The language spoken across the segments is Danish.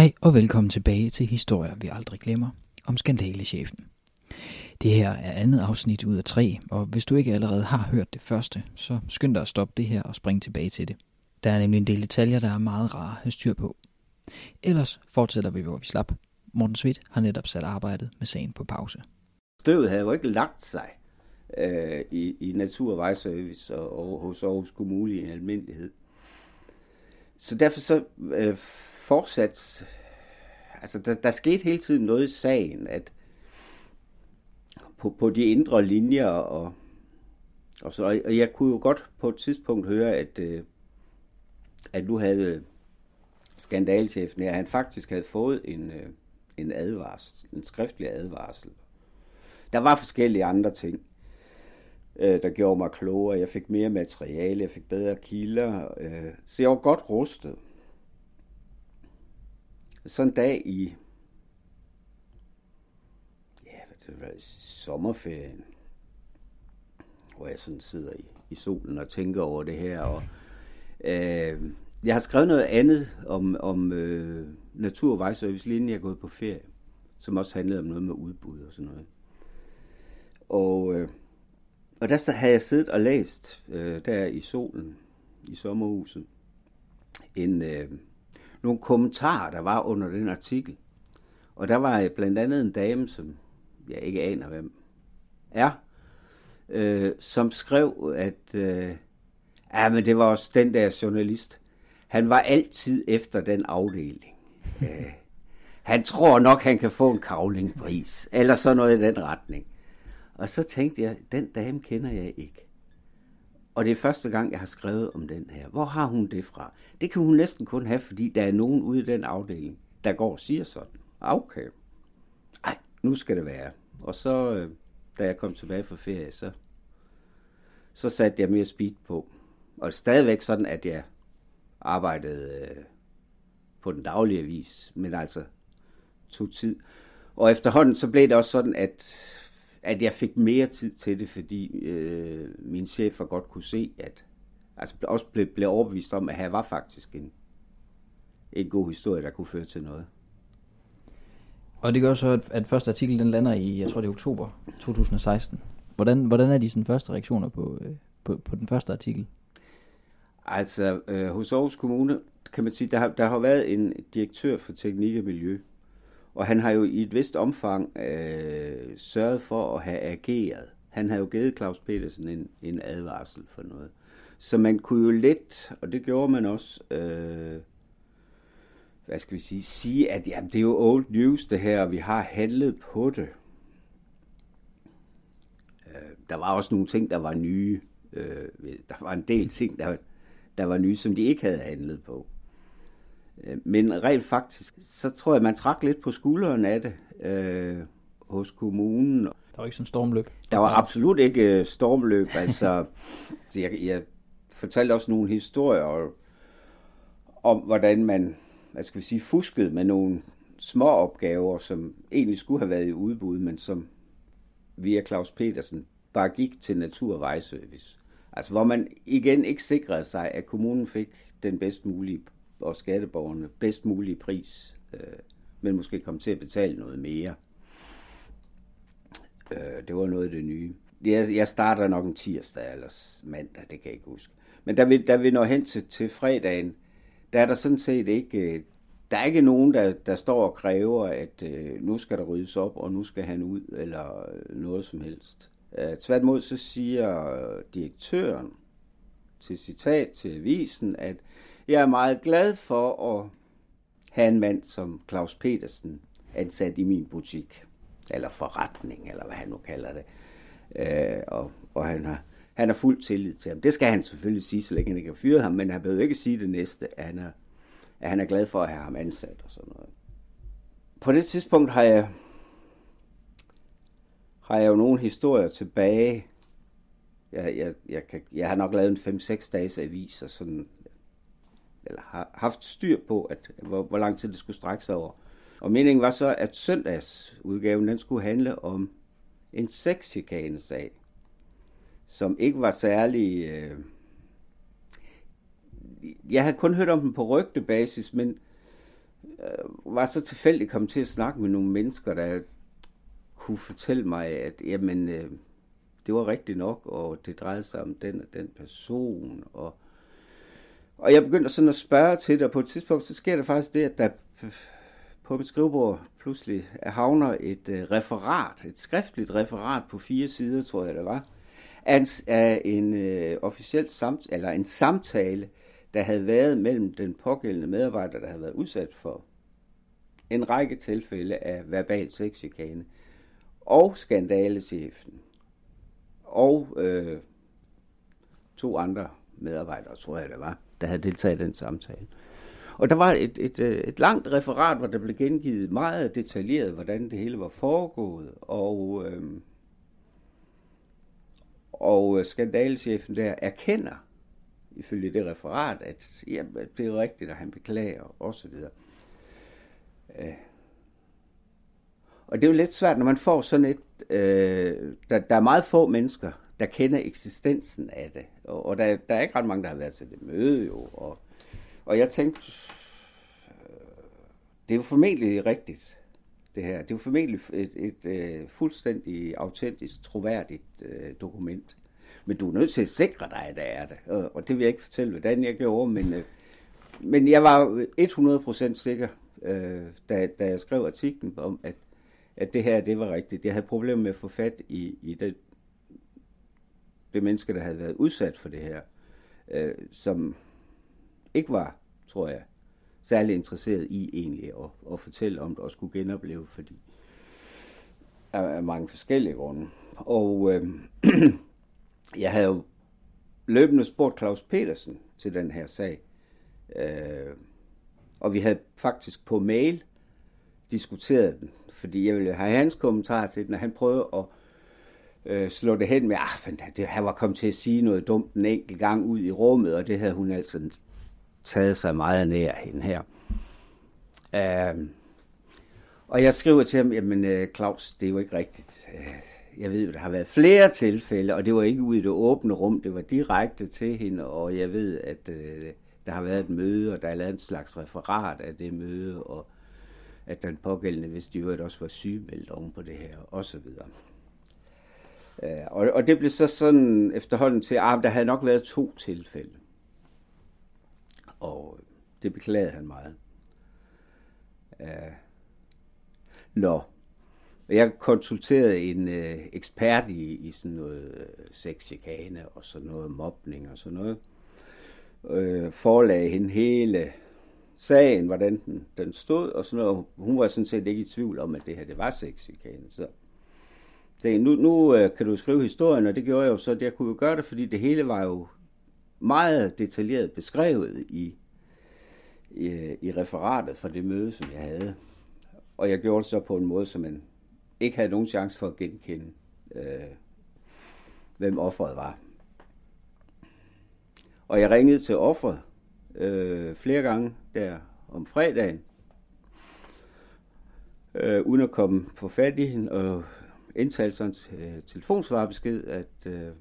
Hej og velkommen tilbage til Historier vi aldrig glemmer om skandalechefen. Det her er andet afsnit ud af tre, og hvis du ikke allerede har hørt det første, så skynd dig at stoppe det her og spring tilbage til det. Der er nemlig en del detaljer, der er meget rare at have styr på. Ellers fortsætter vi, hvor vi slap. Morten Svit har netop sat arbejdet med sagen på pause. Støvet havde jo ikke lagt sig øh, i, i Naturvejservice og, og hos Aarhus Kommune i almindelighed. Så derfor så øh, fortsat, altså der, der skete hele tiden noget i sagen, at på, på de indre linjer, og, og, så, og jeg kunne jo godt på et tidspunkt høre, at, øh, at nu havde skandalchefen her, han faktisk havde fået en, øh, en advarsel, en skriftlig advarsel. Der var forskellige andre ting, øh, der gjorde mig klogere. Jeg fik mere materiale, jeg fik bedre kilder, øh, så jeg var godt rustet. Sådan en dag i, ja, det var sommerferien, hvor jeg sådan sidder i, i solen og tænker over det her, og øh, jeg har skrevet noget andet om, om øh, naturvejservice, lige inden jeg er gået på ferie, som også handlede om noget med udbud og sådan noget. Og, øh, og der så havde jeg siddet og læst øh, der i solen, i sommerhuset, en, øh, nogle kommentarer, der var under den artikel. Og der var øh, blandt andet en dame, som jeg ikke aner, hvem er, øh, som skrev, at øh, ja, men det var også den der journalist. Han var altid efter den afdeling. øh, han tror nok, han kan få en kavlingpris, eller sådan noget i den retning. Og så tænkte jeg, den dame kender jeg ikke. Og det er første gang, jeg har skrevet om den her. Hvor har hun det fra? Det kan hun næsten kun have, fordi der er nogen ude i den afdeling, der går og siger sådan. Okay. Ej, nu skal det være. Og så, øh, da jeg kom tilbage fra ferie, så, så satte jeg mere speed på. Og stadigvæk sådan, at jeg arbejdede øh, på den daglige vis, men altså tog tid. Og efterhånden så blev det også sådan, at at jeg fik mere tid til det, fordi øh, min chefer godt kunne se, at altså også blev, blev overbevist om, at her var faktisk en, en god historie, der kunne føre til noget. Og det gør så, at, at første artikel den lander i, jeg tror det er oktober 2016. Hvordan, hvordan er de sådan første reaktioner på, øh, på, på den første artikel? Altså, øh, hos Aarhus Kommune, kan man sige, der har, der har været en direktør for teknik og miljø, og han har jo i et vist omfang øh, sørget for at have ageret. Han har jo givet Claus Petersen en, en advarsel for noget. Så man kunne jo let, og det gjorde man også, øh, hvad skal vi sige, sige, at jamen, det er jo old news det her, og vi har handlet på det. Øh, der var også nogle ting, der var nye. Øh, der var en del ting, der, der var nye, som de ikke havde handlet på. Øh, men rent faktisk, så tror jeg, man trak lidt på skulderen af det øh, hos kommunen. Der var ikke sådan stormløb? Der var absolut ikke øh, stormløb. altså, jeg, jeg fortalte også nogle historier om, hvordan man, hvad skal vi sige, fuskede med nogle små opgaver, som egentlig skulle have været i udbud, men som via Claus Petersen bare gik til Natur- og Vejservice. Altså hvor man igen ikke sikrede sig, at kommunen fik den bedst mulige og skatteborgerne bedst mulig pris, øh, men måske komme til at betale noget mere. Øh, det var noget af det nye. Jeg, jeg starter nok en tirsdag eller mandag, det kan jeg ikke huske. Men da vi, da vi når hen til, til fredagen, der er der sådan set ikke, øh, der er ikke nogen, der, der står og kræver, at øh, nu skal der ryddes op, og nu skal han ud, eller øh, noget som helst. Øh, tværtimod så siger øh, direktøren til citat til avisen, at jeg er meget glad for at have en mand som Claus Petersen ansat i min butik, eller forretning, eller hvad han nu kalder det. Øh, og, og han har, han har fuld tillid til ham. Det skal han selvfølgelig sige, så længe han ikke har fyret ham, men han behøver ikke sige det næste, at han er, at han er glad for at have ham ansat og sådan noget. På det tidspunkt har jeg, har jeg jo nogle historier tilbage. Jeg, jeg, jeg, kan, jeg har nok lavet en 5-6 dages avis og sådan eller har haft styr på, at, hvor, hvor lang tid det skulle strække sig over. Og meningen var så, at søndagsudgaven den skulle handle om en sexchikane-sag, som ikke var særlig... Øh... Jeg havde kun hørt om den på rygtebasis, men øh, var så tilfældigt kommet til at snakke med nogle mennesker, der kunne fortælle mig, at jamen, øh, det var rigtigt nok, og det drejede sig om den og den person. Og, og jeg begyndte sådan at spørge til det, og på et tidspunkt, så sker der faktisk det, at der på mit skrivebord pludselig havner et øh, referat, et skriftligt referat på fire sider, tror jeg det var, af, af en øh, officiel samtale, eller en samtale, der havde været mellem den pågældende medarbejder, der havde været udsat for en række tilfælde af verbal sexchikane, og skandalechefen, og øh, to andre medarbejdere, tror jeg det var, der havde deltaget i den samtale. Og der var et, et, øh, et langt referat, hvor der blev gengivet meget detaljeret, hvordan det hele var foregået, og, øhm, og skandalechefen der erkender, ifølge det referat, at ja, det er rigtigt, at han beklager, og så videre. Øh. Og det er jo lidt svært, når man får sådan et... Øh, der, der er meget få mennesker, der kender eksistensen af det. Og, og der, der er ikke ret mange, der har været til det møde jo. Og, og jeg tænkte, øh, det er jo formentlig rigtigt, det her. Det er jo formentlig et, et, et øh, fuldstændig autentisk, troværdigt øh, dokument. Men du er nødt til at sikre dig, at der er det. Og, og det vil jeg ikke fortælle, hvordan jeg gjorde, men, øh, men jeg var 100% sikker, øh, da, da jeg skrev artiklen om, at, at det her, det var rigtigt. Jeg havde problemer med at få fat i, i det, det menneske, der havde været udsat for det her, øh, som ikke var, tror jeg, særlig interesseret i egentlig at, at fortælle om det og skulle genopleve, fordi af, af mange forskellige grunde. Og øh, jeg havde jo løbende spurgt Claus Petersen til den her sag. Øh, og vi havde faktisk på mail diskuteret den, fordi jeg ville have hans kommentar til den, og han prøvede at øh, slå det hen med, ah, at det, han var kommet til at sige noget dumt en enkelt gang ud i rummet, og det havde hun altså taget sig meget nær hende her. Øh, og jeg skriver til ham, jamen øh, Claus, det er jo ikke rigtigt. Øh, jeg ved, der har været flere tilfælde, og det var ikke ude i det åbne rum, det var direkte til hende, og jeg ved, at øh, der har været et møde, og der er lavet en slags referat af det møde, og at den pågældende, hvis de øvrigt også var sygemeldt oven på det her, og så videre. Øh, og, og det blev så sådan efterhånden til, ah, at der havde nok været to tilfælde. Og det beklagede han meget. Øh, Nå, jeg konsulterede en øh, ekspert i, i sådan noget øh, sexchikane og sådan noget mobning og sådan noget. Øh, forlagde hende hele sagen, hvordan den, den stod og sådan noget. Hun var sådan set ikke i tvivl om, at det her det var sexchikane. Så det, nu, nu øh, kan du skrive historien, og det gjorde jeg jo så. Jeg kunne jo gøre det, fordi det hele var jo meget detaljeret beskrevet i, i, i referatet fra det møde, som jeg havde. Og jeg gjorde det så på en måde, som man ikke havde nogen chance for at genkende, øh, hvem offeret var. Og jeg ringede til offeret øh, flere gange der om fredagen, øh, uden at komme på fat i hende, og indtalte sådan en øh, telefonsvarbesked, at, øh,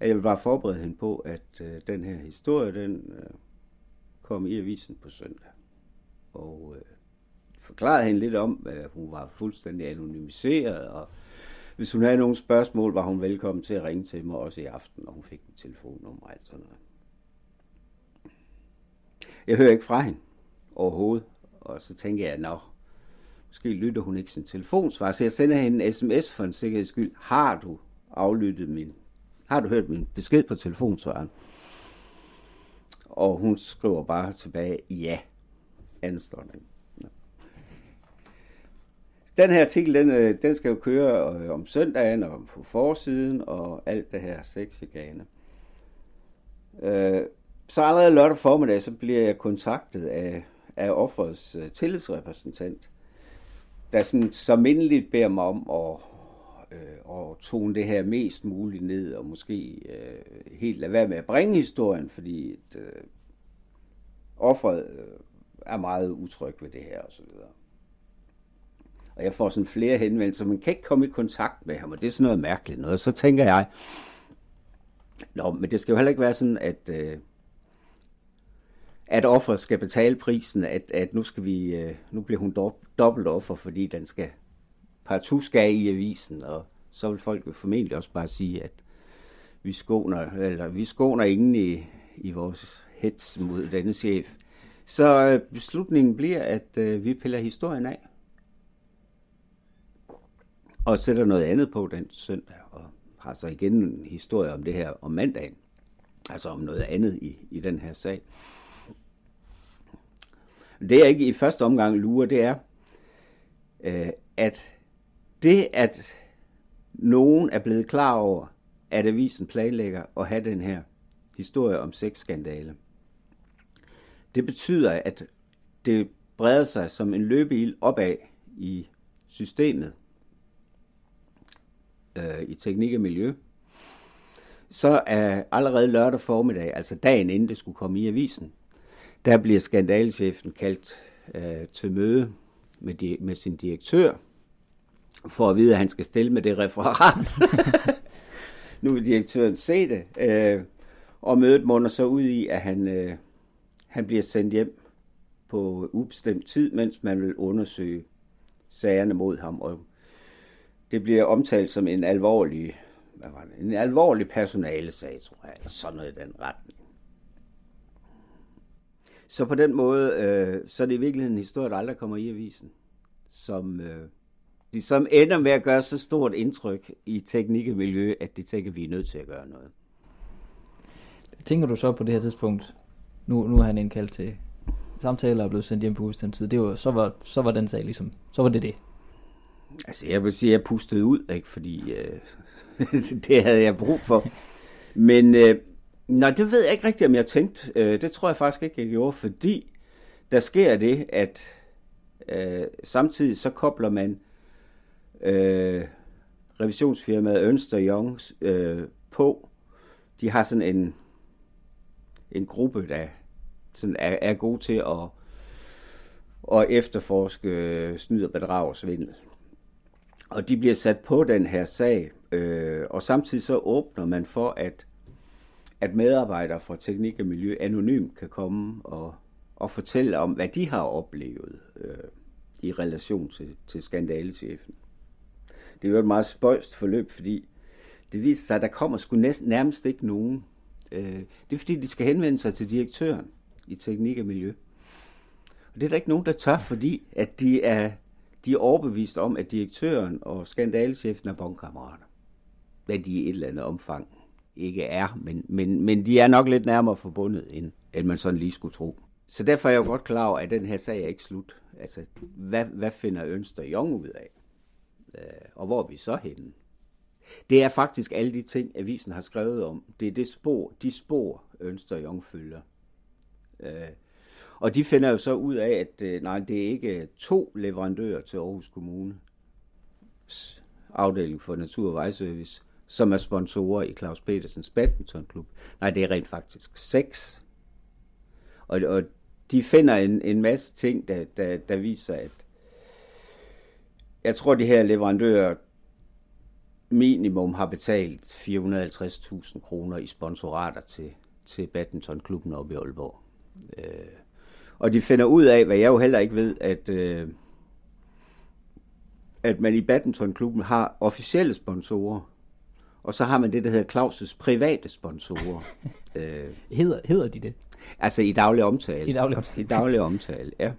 at jeg ville bare forberede hende på, at øh, den her historie, den øh, kom i avisen på søndag. Og øh, forklarede hende lidt om, at hun var fuldstændig anonymiseret, og hvis hun havde nogle spørgsmål, var hun velkommen til at ringe til mig også i aften, og hun fik mit telefonnummer og alt sådan noget. Jeg hører ikke fra hende overhovedet, og så tænker jeg, at måske lytter hun ikke sin telefonsvar, så jeg sender hende en sms for en sikkerheds skyld. Har du aflyttet min, har du hørt min besked på telefonsvaren? Og hun skriver bare tilbage, ja, anstånding. Den her artikel, den, øh, den skal jo køre øh, om søndagen og på forsiden og alt det her sexigane. Øh, så allerede lørdag formiddag, så bliver jeg kontaktet af, af offerets øh, tillidsrepræsentant, der sådan så mindeligt beder mig om at, øh, at tone det her mest muligt ned, og måske øh, helt lade være med at bringe historien, fordi et, øh, offeret øh, er meget utryg ved det her og så videre og jeg får sådan flere henvendelser, man kan ikke komme i kontakt med ham, og det er sådan noget mærkeligt noget. Så tænker jeg, Nå, men det skal jo heller ikke være sådan, at, øh, at offeret skal betale prisen, at, at nu, skal vi, øh, nu bliver hun dobbelt offer, fordi den skal partout skal i avisen, og så vil folk jo formentlig også bare sige, at vi skåner, eller vi skåner ingen i, i vores hets mod denne chef. Så øh, beslutningen bliver, at øh, vi piller historien af. Og sætter noget andet på den søndag, og har så igen en historie om det her om mandagen. Altså om noget andet i, i den her sag. Det jeg ikke i første omgang lurer, det er, øh, at det, at nogen er blevet klar over, at avisen planlægger at have den her historie om sexskandale, det betyder, at det breder sig som en løbeild opad i systemet, øh, i teknik og miljø, så er allerede lørdag formiddag, altså dagen inden det skulle komme i avisen, der bliver skandalechefen kaldt øh, til møde med, di- med sin direktør, for at vide, at han skal stille med det referat. nu vil direktøren se det, øh, og mødet munder så ud i, at han, øh, han bliver sendt hjem på ubestemt tid, mens man vil undersøge sagerne mod ham. Og det bliver omtalt som en alvorlig, hvad var det, en alvorlig personalesag, tror jeg, eller sådan noget i den retning. Så på den måde, øh, så er det i virkeligheden en historie, der aldrig kommer i avisen, som, øh, som ender med at gøre så stort indtryk i teknik og miljø, at det tænker, at vi er nødt til at gøre noget. Tænker du så på det her tidspunkt, nu, nu er han indkaldt til samtaler og blevet sendt hjem på ubestemt tid, det var, så, var, så var den sag ligesom, så var det det? Altså jeg vil sige, at jeg pustede ud, ikke? fordi øh, det havde jeg brug for. Men øh, nej, det ved jeg ikke rigtigt, om jeg tænkte. Øh, det tror jeg faktisk ikke, jeg gjorde, fordi der sker det, at øh, samtidig så kobler man øh, revisionsfirmaet Ernst Young øh, på. De har sådan en, en gruppe, der sådan er, er god til at, at efterforske øh, snyd og bedrag og svindel. Og de bliver sat på den her sag, øh, og samtidig så åbner man for, at, at medarbejdere fra teknik og miljø anonymt kan komme og, og fortælle om, hvad de har oplevet øh, i relation til, til skandalechefen. Det er jo et meget spøjst forløb, fordi det viser sig, at der kommer sgu næsten, nærmest ikke nogen. Øh, det er fordi, de skal henvende sig til direktøren i teknik og miljø. Og det er der ikke nogen, der tør, fordi at de er de er overbevist om, at direktøren og skandalechefen er bondkammerater. Hvad de i et eller andet omfang ikke er, men, men, men de er nok lidt nærmere forbundet, end, end man sådan lige skulle tro. Så derfor er jeg jo godt klar over, at den her sag er ikke slut. Altså, hvad, hvad finder Ønster Jong ud af? Øh, og hvor er vi så henne? Det er faktisk alle de ting, avisen har skrevet om. Det er det spor, de spor, Ønster Jong følger. Øh, og de finder jo så ud af, at øh, nej, det er ikke øh, to leverandører til Aarhus Kommune, afdeling for Natur- og Vejservice, som er sponsorer i Claus Petersens badmintonklub. Nej, det er rent faktisk seks. Og, og de finder en, en masse ting, der, der, der viser, at jeg tror, de her leverandører minimum har betalt 450.000 kroner i sponsorater til, til badmintonklubben oppe i Aalborg. Øh, og de finder ud af, hvad jeg jo heller ikke ved, at, øh, at man i badmintonklubben har officielle sponsorer, og så har man det, der hedder Claus' private sponsorer. øh, hedder, hedder de det? Altså i daglig omtale. I daglig omtale. I daglig omtale, ja.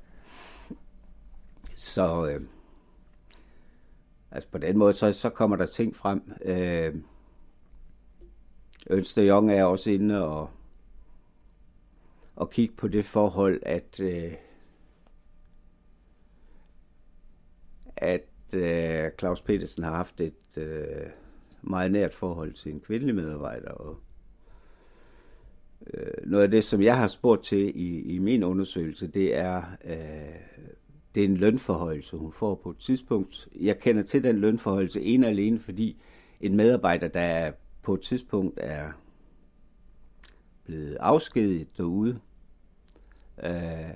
Så øh, altså på den måde, så, så kommer der ting frem. Øh, Ernst Young er også inde og at kigge på det forhold, at, øh, at øh, Claus Petersen har haft et øh, meget nært forhold til en kvindelig medarbejder. Og, øh, noget af det, som jeg har spurgt til i, i min undersøgelse, det er, øh, det er en lønforhøjelse, hun får på et tidspunkt. Jeg kender til den lønforhøjelse en og alene, fordi en medarbejder, der på et tidspunkt er blevet afskediget derude, øh,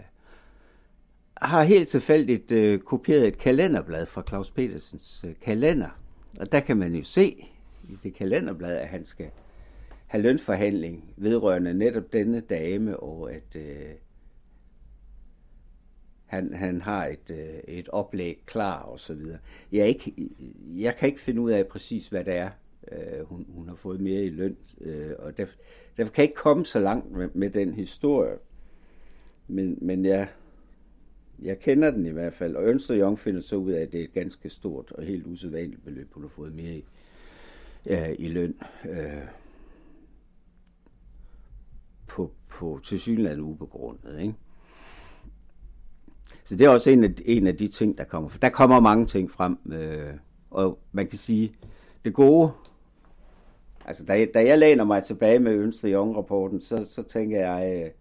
har helt tilfældigt øh, kopieret et kalenderblad fra Claus Petersens øh, kalender. Og der kan man jo se i det kalenderblad, at han skal have lønforhandling vedrørende netop denne dame, og at øh, han, han har et, øh, et oplæg klar og så videre. Jeg, er ikke, jeg kan ikke finde ud af præcis, hvad det er, øh, hun, hun har fået mere i løn, øh, og derfor, derfor kan jeg ikke komme så langt med, med den historie. Men, men jeg, jeg kender den i hvert fald, og Ønster Young finder så ud af, at det er et ganske stort og helt usædvanligt beløb, hun har fået mere i, øh, i løn. Øh, på, på tilsyneladende ubegrundet. Ikke? Så det er også en af, en af de ting, der kommer. For der kommer mange ting frem, øh, og man kan sige, det gode, altså da da jeg læner mig tilbage med Ønsted Young-rapporten, så, så tænker jeg, øh,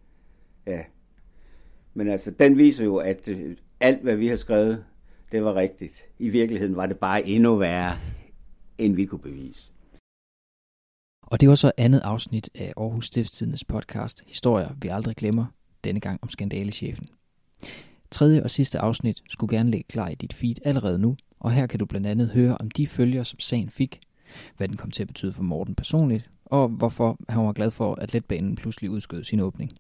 ja, men altså den viser jo, at øh, alt hvad vi har skrevet, det var rigtigt. I virkeligheden var det bare endnu værre, end vi kunne bevise. Og det var så andet afsnit af Aarhus Stiftstidendes podcast Historier vi aldrig glemmer, denne gang om skandalechefen. Tredje og sidste afsnit skulle gerne ligge klar i dit feed allerede nu, og her kan du blandt andet høre om de følger, som sagen fik, hvad den kom til at betyde for Morten personligt, og hvorfor han var glad for, at letbanen pludselig udskød sin åbning.